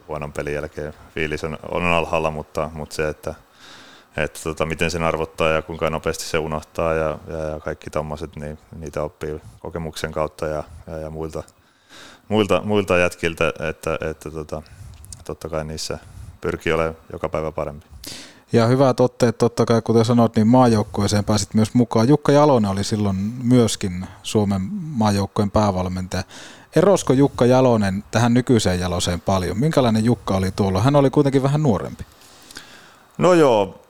huonon pelin jälkeen fiilis on, on alhaalla, mutta, mutta se, että, että tota, miten sen arvottaa ja kuinka nopeasti se unohtaa ja, ja, ja kaikki tommoset, niin niitä oppii kokemuksen kautta ja, ja, ja muilta, muilta, muilta jätkiltä, että, että tota, totta kai niissä pyrkii olemaan joka päivä parempi. Ja hyvät otteet totta kai, kuten sanoit, niin maajoukkueeseen pääsit myös mukaan. Jukka Jalonen oli silloin myöskin Suomen maajoukkueen päävalmentaja. Erosko Jukka Jalonen tähän nykyiseen Jaloseen paljon? Minkälainen Jukka oli tuolla? Hän oli kuitenkin vähän nuorempi. No joo,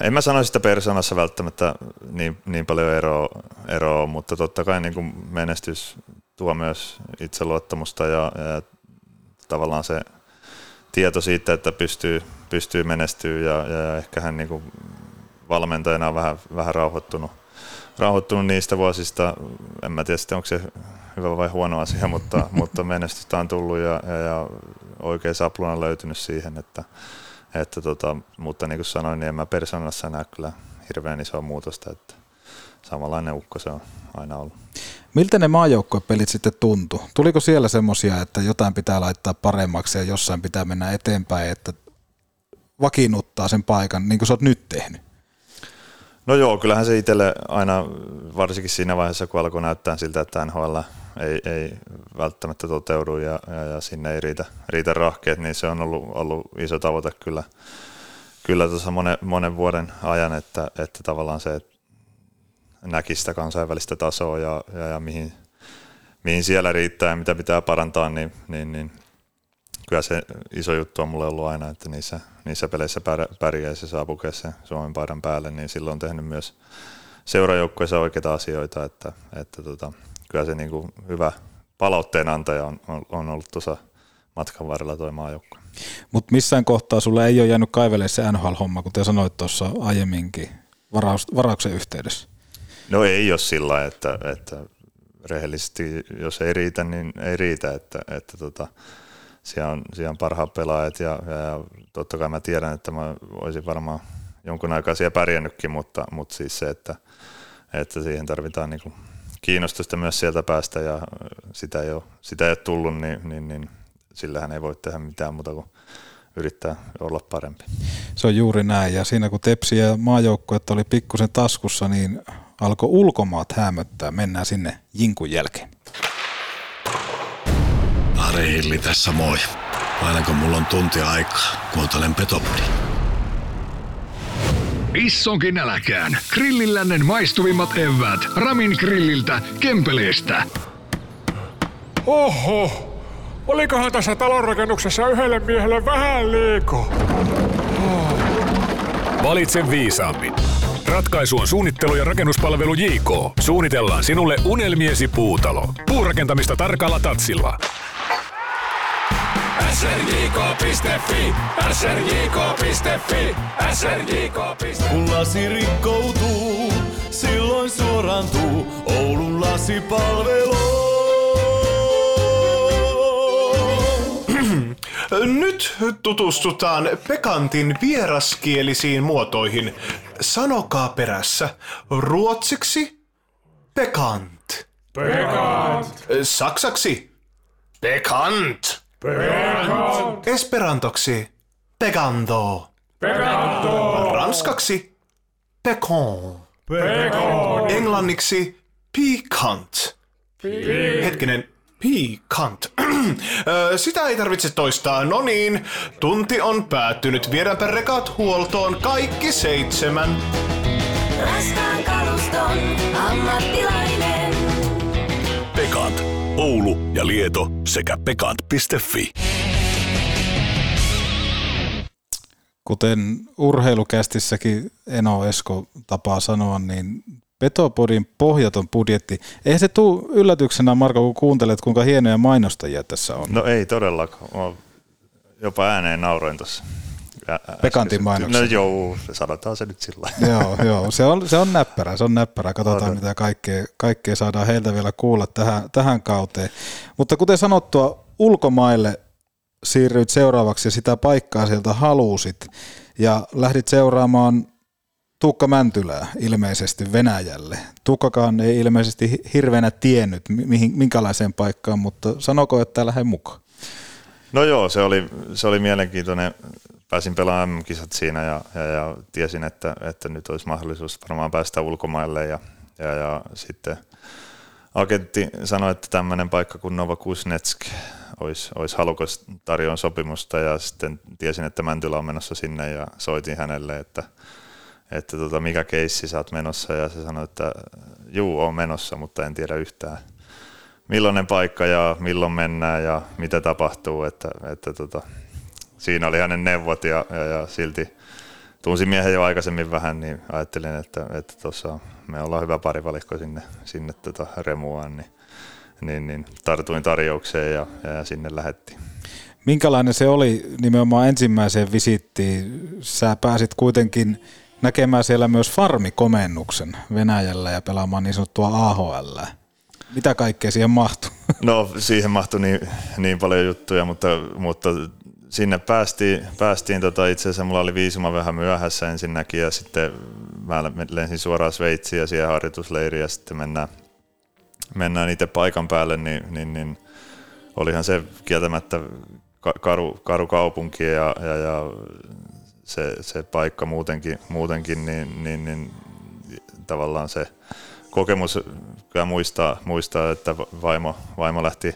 en mä sanoisi sitä persoonassa välttämättä niin, niin paljon eroa, eroa, mutta totta kai niin kuin menestys tuo myös itseluottamusta ja, ja tavallaan se tieto siitä, että pystyy, pystyy menestyä ja, ja ehkä hän niin kuin valmentajana on vähän, vähän rauhoittunut, rauhoittunut niistä vuosista. En mä tiedä sitten, onko se hyvä vai huono asia, mutta, mutta menestystä on tullut ja, ja, ja oikein sapluna on löytynyt siihen, että, että tota, mutta niin kuin sanoin, niin en mä persoonassa näe kyllä hirveän isoa muutosta, että samanlainen ukko se on aina ollut. Miltä ne maajoukkuepelit sitten tuntui? Tuliko siellä semmoisia, että jotain pitää laittaa paremmaksi ja jossain pitää mennä eteenpäin, että vakiinnuttaa sen paikan, niin kuin sä oot nyt tehnyt? No joo, kyllähän se itselle aina, varsinkin siinä vaiheessa, kun alkoi näyttää siltä, että NHL ei, ei välttämättä toteudu ja, ja, ja sinne ei riitä, riitä rahkeet, niin se on ollut, ollut iso tavoite kyllä, kyllä tuossa monen, monen vuoden ajan, että, että tavallaan se, näki sitä kansainvälistä tasoa ja, ja, ja mihin, mihin siellä riittää ja mitä pitää parantaa, niin, niin, niin kyllä se iso juttu on mulle ollut aina, että niissä, niissä peleissä pärjää se saa pukea sen Suomen paidan päälle, niin silloin on tehnyt myös seurajoukkueessa oikeita asioita, että, että tota, kyllä se niin kuin hyvä palautteen antaja on, on, on ollut tuossa matkan varrella tuo maajoukkue. Mutta missään kohtaa sulle ei ole jäänyt kaivelemaan se NHL-homma, kuten sanoit tuossa aiemminkin varaus, varauksen yhteydessä. No ei ole sillä että, että rehellisesti, jos ei riitä, niin ei riitä, että, että tota, siellä, on, siellä on parhaat pelaajat ja, ja, totta kai mä tiedän, että mä olisin varmaan jonkun aikaa siellä pärjännytkin, mutta, mutta siis se, että, että siihen tarvitaan niin kiinnostusta myös sieltä päästä ja sitä ei ole, sitä ei ole tullut, niin, niin, niin sillähän ei voi tehdä mitään muuta kuin yrittää olla parempi. Se on juuri näin ja siinä kun Tepsi ja maajoukkuet oli pikkusen taskussa, niin alkoi ulkomaat hämöttää. Mennään sinne Jinkun jälkeen. Ari Hilli tässä moi. Aina kun mulla on tuntia aikaa, kuuntelen Petopodi. Issonkin äläkään. Grillillännen maistuvimmat evät. Ramin grilliltä, Kempeleestä. Oho, olikohan tässä talonrakennuksessa yhdelle miehelle vähän liiko? Oh. Valitse viisaammin. Ratkaisu on suunnittelu ja rakennuspalvelu JK. Suunnitellaan sinulle unelmiesi puutalo. Puurakentamista tarkalla tatsilla. srjk.fi, srjk.fi, srjk.fi. Kun lasi rikkoutuu, silloin suorantuu Oulun lasipalvelu. Nyt tutustutaan Pekantin vieraskielisiin muotoihin. Sanokaa perässä. Ruotsiksi Pekant. Pekant. Saksaksi Pekant. Esperantoksi Pegando. Pegando. Ranskaksi Pekon. Pekon. Englanniksi Piquant. Hetkinen, Piquant. Sitä ei tarvitse toistaa. No niin, tunti on päättynyt. Viedäänpä rekat huoltoon kaikki seitsemän. Raskaan kaluston ammattilainen. Oulu ja Lieto sekä pekant.fi. Kuten urheilukästissäkin Eno Esko tapaa sanoa, niin Petopodin pohjaton budjetti. Eihän se tule yllätyksenä, Marko, kun kuuntelet, kuinka hienoja mainostajia tässä on. No ei todellakaan. Mä jopa ääneen nauroin tuossa. Pekantin mainoksia. No joo, sanotaan se nyt sillä joo, joo, se on, se on näppärä, se on näppärä. Katsotaan, mitä kaikkea, kaikkea saadaan heiltä vielä kuulla tähän, tähän kauteen. Mutta kuten sanottua, ulkomaille siirryit seuraavaksi ja sitä paikkaa sieltä halusit ja lähdit seuraamaan Tuukka Mäntylää ilmeisesti Venäjälle. Tuukkakaan ei ilmeisesti hi- hirveänä tiennyt, mihin, minkälaiseen paikkaan, mutta sanoko, että lähde mukaan? No joo, se oli, se oli mielenkiintoinen. Pääsin pelaamaan MM-kisat siinä ja, ja, ja tiesin, että, että nyt olisi mahdollisuus varmaan päästä ulkomaille ja, ja, ja sitten agentti sanoi, että tämmöinen paikka kuin Nova Kuznetsk olisi, olisi halukas tarjoon sopimusta ja sitten tiesin, että Mäntylä on menossa sinne ja soitin hänelle, että, että tota, mikä keissi sä oot menossa ja se sanoi, että juu, on menossa, mutta en tiedä yhtään millainen paikka ja milloin mennään ja mitä tapahtuu, että, että tota, siinä oli hänen neuvot ja, ja, ja silti tunsin miehen jo aikaisemmin vähän, niin ajattelin, että, että tuossa me ollaan hyvä parivalikko sinne, sinne tota Remuaan, niin, niin, niin tartuin tarjoukseen ja, ja sinne lähettiin. Minkälainen se oli nimenomaan ensimmäiseen visittiin? Sä pääsit kuitenkin näkemään siellä myös farmikomennuksen Venäjällä ja pelaamaan niin sanottua AHL. Mitä kaikkea siihen mahtui? No siihen mahtui niin, niin paljon juttuja, mutta, mutta sinne päästiin, päästiin tota, itse asiassa mulla oli viisuma vähän myöhässä ensinnäkin ja sitten mä lensin suoraan Sveitsiin ja siihen harjoitusleiriin ja sitten mennään, mennään itse paikan päälle, niin, niin, niin olihan se kieltämättä karu, karu kaupunki ja, ja, ja se, se, paikka muutenkin, muutenkin niin, niin, niin tavallaan se kokemus kyllä muistaa, muistaa että vaimo, vaimo lähti,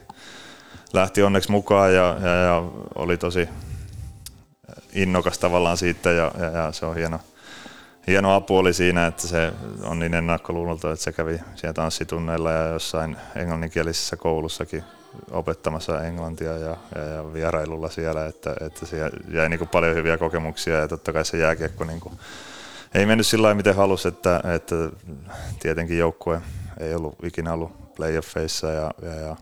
lähti onneksi mukaan ja, ja, ja oli tosi innokas tavallaan siitä ja, ja, ja se on hieno, hieno apu oli siinä, että se on niin ennakkoluulolta, että se kävi siellä tanssitunneilla ja jossain englanninkielisessä koulussakin opettamassa englantia ja, ja, ja vierailulla siellä, että, että siellä jäi niin paljon hyviä kokemuksia ja totta kai se jääkiekko niin kuin ei mennyt sillä lailla, miten halusi, että, että tietenkin joukkue ei ollut ikinä ollut playoffeissa ja, ja, ja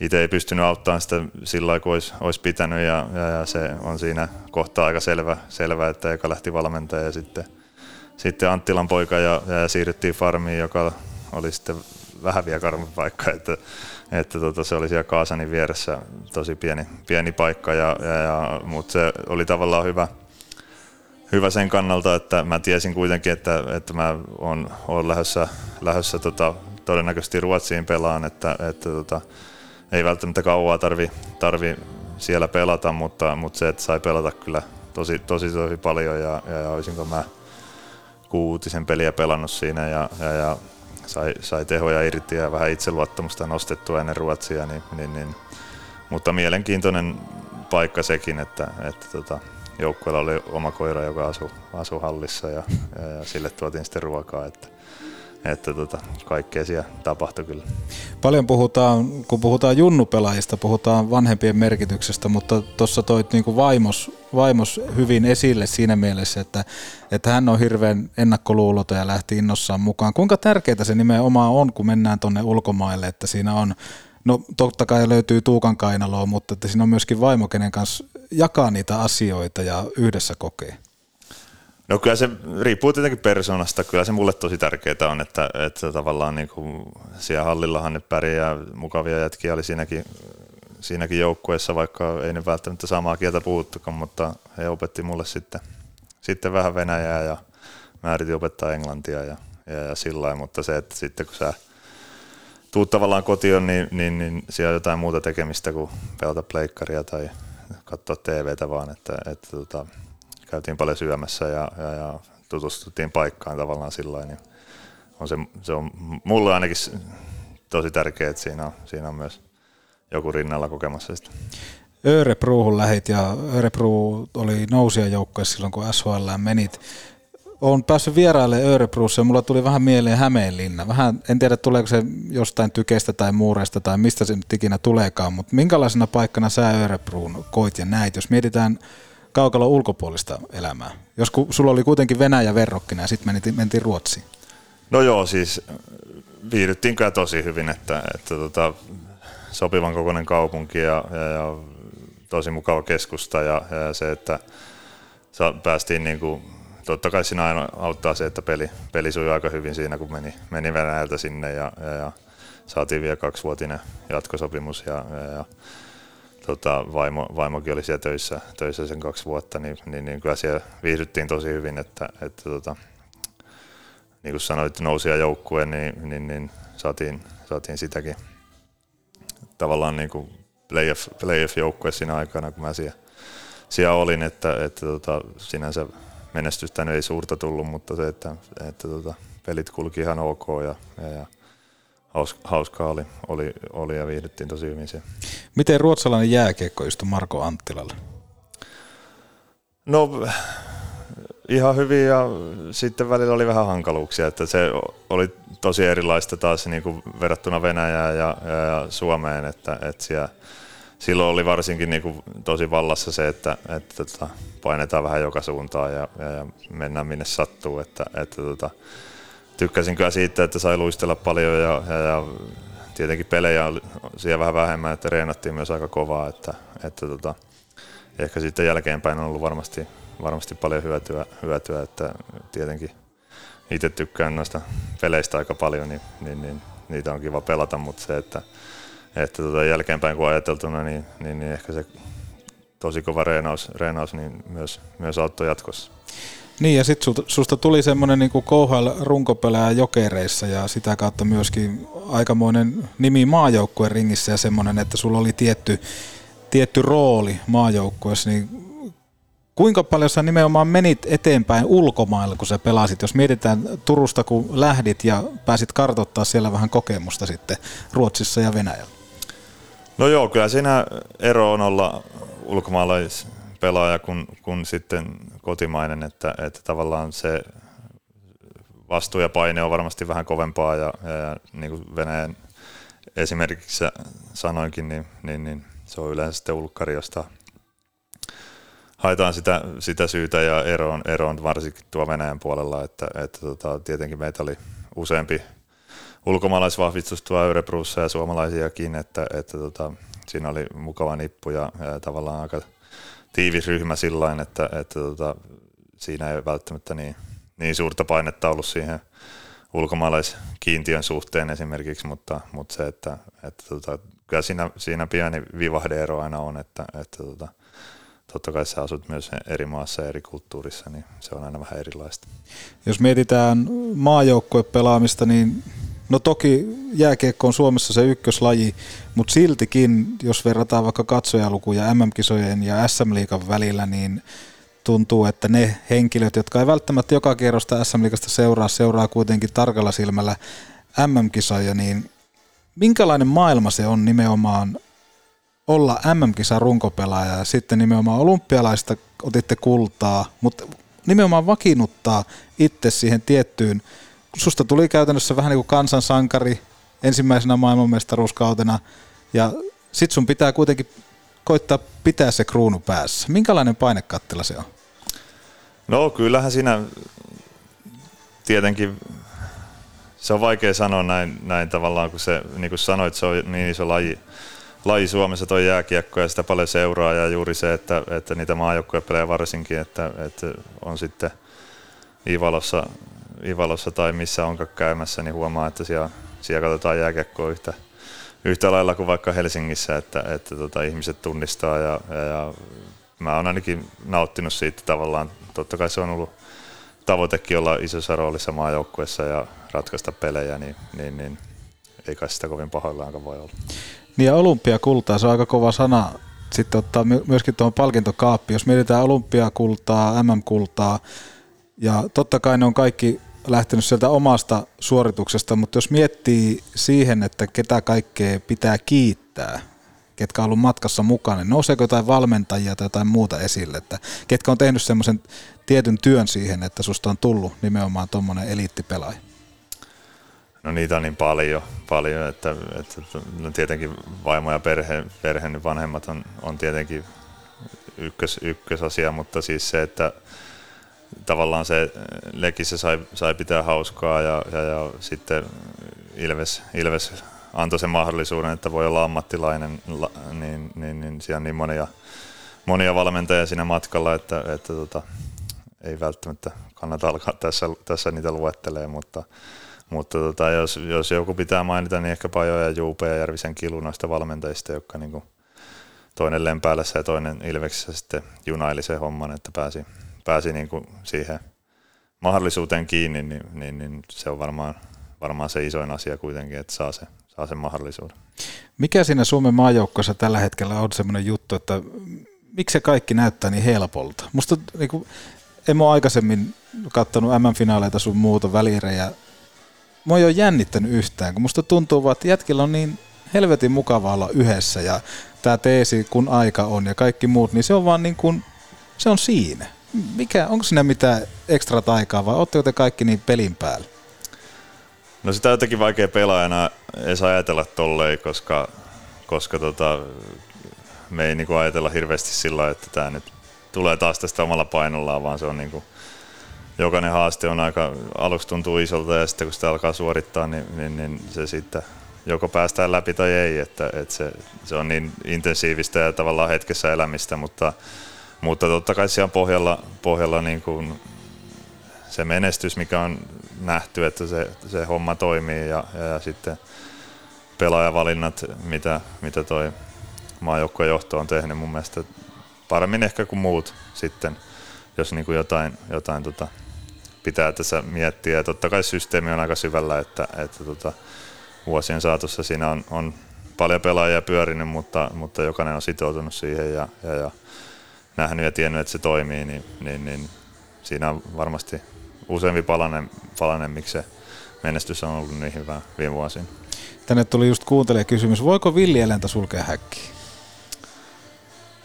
itse ei pystynyt auttamaan sitä sillä lailla, kuin olisi, olisi pitänyt ja, ja, ja, se on siinä kohtaa aika selvä, selvä että eka lähti valmentaja ja sitten, sitten Anttilan poika ja, ja siirryttiin farmiin, joka oli sitten vähän vielä paikka, että, että tota, se oli siellä Kaasanin vieressä tosi pieni, pieni paikka, ja, ja, ja, mutta se oli tavallaan hyvä, hyvä sen kannalta, että mä tiesin kuitenkin, että, että mä oon, oon lähdössä, lähdössä tota, todennäköisesti Ruotsiin pelaan, että, että tota, ei välttämättä kauaa tarvi, tarvi siellä pelata, mutta, mutta se, että sai pelata kyllä tosi, tosi, tosi paljon ja, ja, ja olisinko mä kuutisen peliä pelannut siinä ja, ja, ja sai, sai tehoja irti ja vähän itseluottamusta nostettua ennen Ruotsia, niin, niin, niin, mutta mielenkiintoinen paikka sekin, että, että tota, joukkueella oli oma koira, joka asui, asui hallissa ja, ja, ja sille tuotiin sitten ruokaa, että, että tota, kaikkea siellä tapahtui kyllä. Paljon puhutaan, kun puhutaan junnupelaajista, puhutaan vanhempien merkityksestä, mutta tuossa toit niin vaimos, vaimos hyvin esille siinä mielessä, että, että hän on hirveän ennakkoluuloton ja lähti innossaan mukaan. Kuinka tärkeää se nimenomaan on, kun mennään tuonne ulkomaille, että siinä on No totta kai löytyy Tuukan kainaloa, mutta että siinä on myöskin vaimo, kenen kanssa jakaa niitä asioita ja yhdessä kokee. No kyllä se riippuu tietenkin persoonasta. Kyllä se mulle tosi tärkeää on, että, että tavallaan niin kuin siellä hallillahan nyt pärjää mukavia jätkiä oli siinäkin, siinäkin joukkueessa, vaikka ei nyt välttämättä samaa kieltä puhuttukaan, mutta he opetti mulle sitten, sitten vähän venäjää ja mä yritin opettaa englantia ja, ja, ja sillä mutta se, että sitten kun sä tuut tavallaan kotiin, niin, niin, niin siellä on jotain muuta tekemistä kuin pelata pleikkaria tai katsoa TVtä vaan, että, että tota, käytiin paljon syömässä ja, ja, ja tutustuttiin paikkaan tavallaan sillä niin on se, se on mulle ainakin tosi tärkeää, että siinä on, siinä on myös joku rinnalla kokemassa sitä. Örebruuhun lähit ja Örebru oli nousijajoukkoja silloin, kun SHL menit olen päässyt vieraille Örebruussa ja mulla tuli vähän mieleen Hämeenlinna. Vähän, en tiedä tuleeko se jostain tykestä tai muureista tai mistä se nyt ikinä tuleekaan, mutta minkälaisena paikkana sä Örebruun koit ja näit, jos mietitään kaukalon ulkopuolista elämää? Jos ku, sulla oli kuitenkin Venäjä verrokkina ja sitten mentiin, mentiin Ruotsiin. No joo, siis viihdyttiin kyllä tosi hyvin, että, että tota, sopivan kokoinen kaupunki ja, ja, ja tosi mukava keskusta ja, ja se, että päästiin niin kuin totta kai siinä aina auttaa se, että peli, peli sujui aika hyvin siinä, kun meni, meni Venäjältä sinne ja, ja, ja saatiin vielä kaksivuotinen jatkosopimus ja, ja, ja tota, vaimo, vaimokin oli siellä töissä, töissä sen kaksi vuotta, niin, niin, niin kyllä siellä viihdyttiin tosi hyvin, että, että tota, niin kuin sanoit, nousia joukkue, niin, niin, niin saatiin, saatiin sitäkin tavallaan niin kuin playoff, playoff-joukkue siinä aikana, kun mä siellä, siellä olin, että, että tota, sinänsä menestystä ei suurta tullut, mutta se, että, että tota, pelit kulki ihan ok ja, ja, ja hauskaa oli, oli, oli ja viihdyttiin tosi hyvin siellä. Miten ruotsalainen jääkiekko istui Marko Anttilalle? No ihan hyvin ja sitten välillä oli vähän hankaluuksia, että se oli tosi erilaista taas niin kuin verrattuna Venäjään ja, ja, ja Suomeen, että, että siellä, silloin oli varsinkin niin kuin tosi vallassa se, että, että, että tota, painetaan vähän joka suuntaan ja, ja, ja mennään minne sattuu, että, että tota, tykkäsin kyllä siitä, että sai luistella paljon ja, ja, ja tietenkin pelejä oli siellä vähän vähemmän, että reenattiin myös aika kovaa, että, että tota, ehkä sitten jälkeenpäin on ollut varmasti, varmasti paljon hyötyä, hyötyä, että tietenkin itse tykkään noista peleistä aika paljon, niin, niin, niin niitä on kiva pelata, mutta se, että, että tota jälkeenpäin kun ajateltuna, niin, niin, niin ehkä se tosi kova reenaus, reenaus niin myös, myös auttoi jatkossa. Niin ja sitten susta tuli semmoinen niin KHL runkopelaaja jokereissa ja sitä kautta myöskin aikamoinen nimi maajoukkueen ringissä ja semmoinen, että sulla oli tietty, tietty rooli maajoukkueessa, niin kuinka paljon sä nimenomaan menit eteenpäin ulkomailla, kun sä pelasit? Jos mietitään Turusta, kun lähdit ja pääsit kartoittaa siellä vähän kokemusta sitten Ruotsissa ja Venäjällä. No joo, kyllä siinä ero on olla ulkomaalais pelaaja kuin, kuin sitten kotimainen, että, että tavallaan se vastuu ja paine on varmasti vähän kovempaa ja, ja, ja niin kuin Venäjän esimerkiksi sanoinkin, niin, niin, niin se on yleensä sitten ulkkari, josta haetaan sitä, sitä syytä ja eroon, eroon varsinkin tuo Venäjän puolella, että, että tota, tietenkin meitä oli useampi ulkomaalaisvahvistus tuo Örebrussa ja suomalaisiakin, että, että tota, siinä oli mukava nippu ja, ja tavallaan aika tiivis ryhmä sillä että, että tota, siinä ei välttämättä niin, niin suurta painetta ollut siihen ulkomaalaiskiintiön suhteen esimerkiksi, mutta, mutta se, että, että tota, kyllä siinä, siinä pieni vivahdeero aina on, että, että tota, totta kai sä asut myös eri maassa ja eri kulttuurissa, niin se on aina vähän erilaista. Jos mietitään maajoukkuepelaamista, niin no toki jääkiekko on Suomessa se ykköslaji, mutta siltikin, jos verrataan vaikka katsojalukuja MM-kisojen ja SM-liikan välillä, niin tuntuu, että ne henkilöt, jotka ei välttämättä joka kierrosta SM-liikasta seuraa, seuraa kuitenkin tarkalla silmällä MM-kisoja, niin minkälainen maailma se on nimenomaan olla MM-kisan runkopelaaja? Ja sitten nimenomaan olympialaista otitte kultaa, mutta nimenomaan vakiinnuttaa itse siihen tiettyyn, susta tuli käytännössä vähän niin kuin kansansankari ensimmäisenä maailmanmestaruuskautena ja sit sun pitää kuitenkin koittaa pitää se kruunu päässä. Minkälainen painekattila se on? No kyllähän siinä tietenkin se on vaikea sanoa näin, näin tavallaan, kun se, niin kuin sanoit, se on niin iso laji, laji Suomessa toi jääkiekko ja sitä paljon seuraa ja juuri se, että, että niitä maajoukkoja pelejä varsinkin, että, että on sitten Ivalossa, Ivalossa tai missä onkaan käymässä, niin huomaa, että siellä, siellä katsotaan jääkiekkoa yhtä, yhtä lailla kuin vaikka Helsingissä, että, että tota, ihmiset tunnistaa ja, ja, ja mä oon ainakin nauttinut siitä tavallaan. Totta kai se on ollut tavoitekin olla isossa roolissa maajoukkuessa ja ratkaista pelejä, niin, niin, niin ei kai sitä kovin pahoillaankaan voi olla. Niin ja olympiakultaa, se on aika kova sana sitten ottaa myöskin tuohon palkintokaappi. Jos mietitään olympiakultaa, MM-kultaa, ja totta kai ne on kaikki lähtenyt sieltä omasta suorituksesta, mutta jos miettii siihen, että ketä kaikkea pitää kiittää, ketkä on ollut matkassa mukana, niin nouseeko jotain valmentajia tai jotain muuta esille, että ketkä on tehnyt semmoisen tietyn työn siihen, että susta on tullut nimenomaan tuommoinen eliittipelaaja? No niitä on niin paljon, paljon että, että no tietenkin vaimo ja perhe, perhe niin vanhemmat on, on tietenkin ykkös, ykkösasia, mutta siis se, että tavallaan se Lekissä sai, sai pitää hauskaa ja, ja, ja sitten Ilves, Ilves antoi sen mahdollisuuden, että voi olla ammattilainen, niin, niin, niin siellä on niin monia, monia valmentajia siinä matkalla, että, että tota, ei välttämättä kannata alkaa tässä, tässä niitä luettelee, mutta, mutta tota, jos, jos joku pitää mainita, niin ehkä Pajo ja Juupe ja Järvisen Kilu noista valmentajista, jotka niin kuin toinen Lempäälässä ja toinen Ilveksessä sitten junaili sen homman, että pääsi, pääsi niin kuin siihen mahdollisuuteen kiinni, niin, niin, niin se on varmaan, varmaan se isoin asia kuitenkin, että saa, se, saa sen mahdollisuuden. Mikä siinä Suomen maajoukkoissa tällä hetkellä on semmoinen juttu, että miksi se kaikki näyttää niin helpolta? Musta niin kuin, en ole aikaisemmin katsonut M-finaaleita sun muuta välirejä. Mä ei ole jännittänyt yhtään, kun musta tuntuu vaan, että jätkillä on niin helvetin mukava olla yhdessä ja tämä teesi, kun aika on ja kaikki muut, niin se on vaan niin kuin, se on siinä. Mikä, onko siinä mitään ekstra taikaa vai ootteko te kaikki niin pelin päällä? No sitä on jotenkin vaikea pelaajana edes ajatella tolleen, koska, koska tota, me ei niinku ajatella hirveästi sillä että tämä nyt tulee taas tästä omalla painollaan, vaan se on niinku, jokainen haaste on aika, aluksi tuntuu isolta ja sitten kun sitä alkaa suorittaa, niin, niin, niin se sitten joko päästään läpi tai ei, että, että se, se, on niin intensiivistä ja tavallaan hetkessä elämistä, mutta, mutta totta kai siellä pohjalla, pohjalla niin kuin se menestys, mikä on nähty, että se, se homma toimii ja, ja, ja sitten pelaajavalinnat, mitä, mitä toi maajoukkojen johto on tehnyt mun mielestä paremmin ehkä kuin muut sitten, jos niin kuin jotain, jotain tota, pitää tässä miettiä. Ja totta kai systeemi on aika syvällä, että, että tota, vuosien saatossa siinä on, on paljon pelaajia pyörinyt, mutta, mutta jokainen on sitoutunut siihen ja, ja, ja nähnyt ja tiennyt, että se toimii, niin, niin, niin siinä on varmasti useampi palanen, palanen, miksi se menestys on ollut niin hyvä viime vuosina. Tänne tuli just kuuntelija kysymys, voiko villieläintä sulkea häkkiin?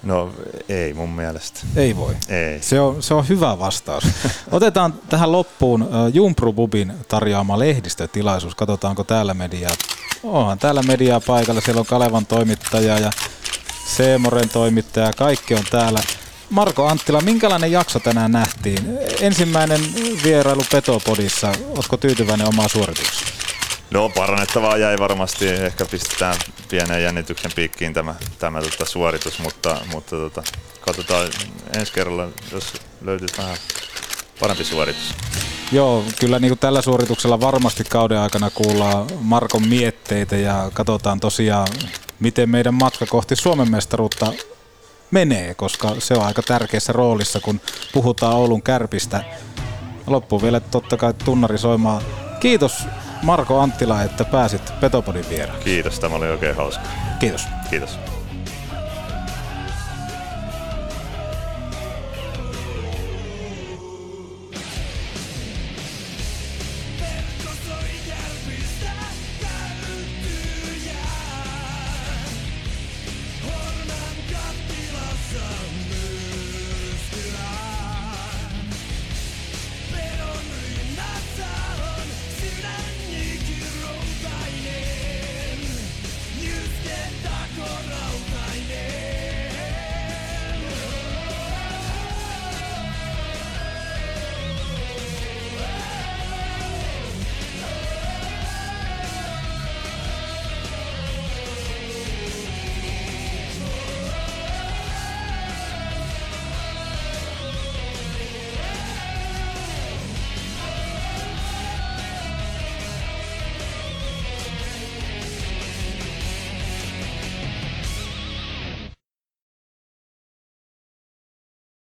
No ei mun mielestä. Ei voi. Ei. Se on, se on hyvä vastaus. Otetaan tähän loppuun Jumpru Bubin tarjoama lehdistötilaisuus. Katsotaanko täällä mediaa. Onhan täällä mediaa paikalla. Siellä on Kalevan toimittaja ja Seemoren toimittaja. Kaikki on täällä. Marko Anttila, minkälainen jakso tänään nähtiin? Ensimmäinen vierailu Petopodissa. Oletko tyytyväinen omaa suoritukseen? No parannettavaa jäi varmasti, ehkä pistetään pienen jännityksen piikkiin tämä, tämä tota, suoritus, mutta, mutta tota, katsotaan ensi kerralla, jos löytyisi vähän parempi suoritus. Joo, kyllä niin kuin tällä suorituksella varmasti kauden aikana kuullaan Markon mietteitä ja katsotaan tosiaan, miten meidän matka kohti Suomen mestaruutta menee, koska se on aika tärkeässä roolissa, kun puhutaan Oulun kärpistä. Loppuun vielä totta kai tunnari soimaan. Kiitos Marko Anttila, että pääsit Petopodin vieraan. Kiitos, tämä oli oikein hauska. Kiitos. Kiitos.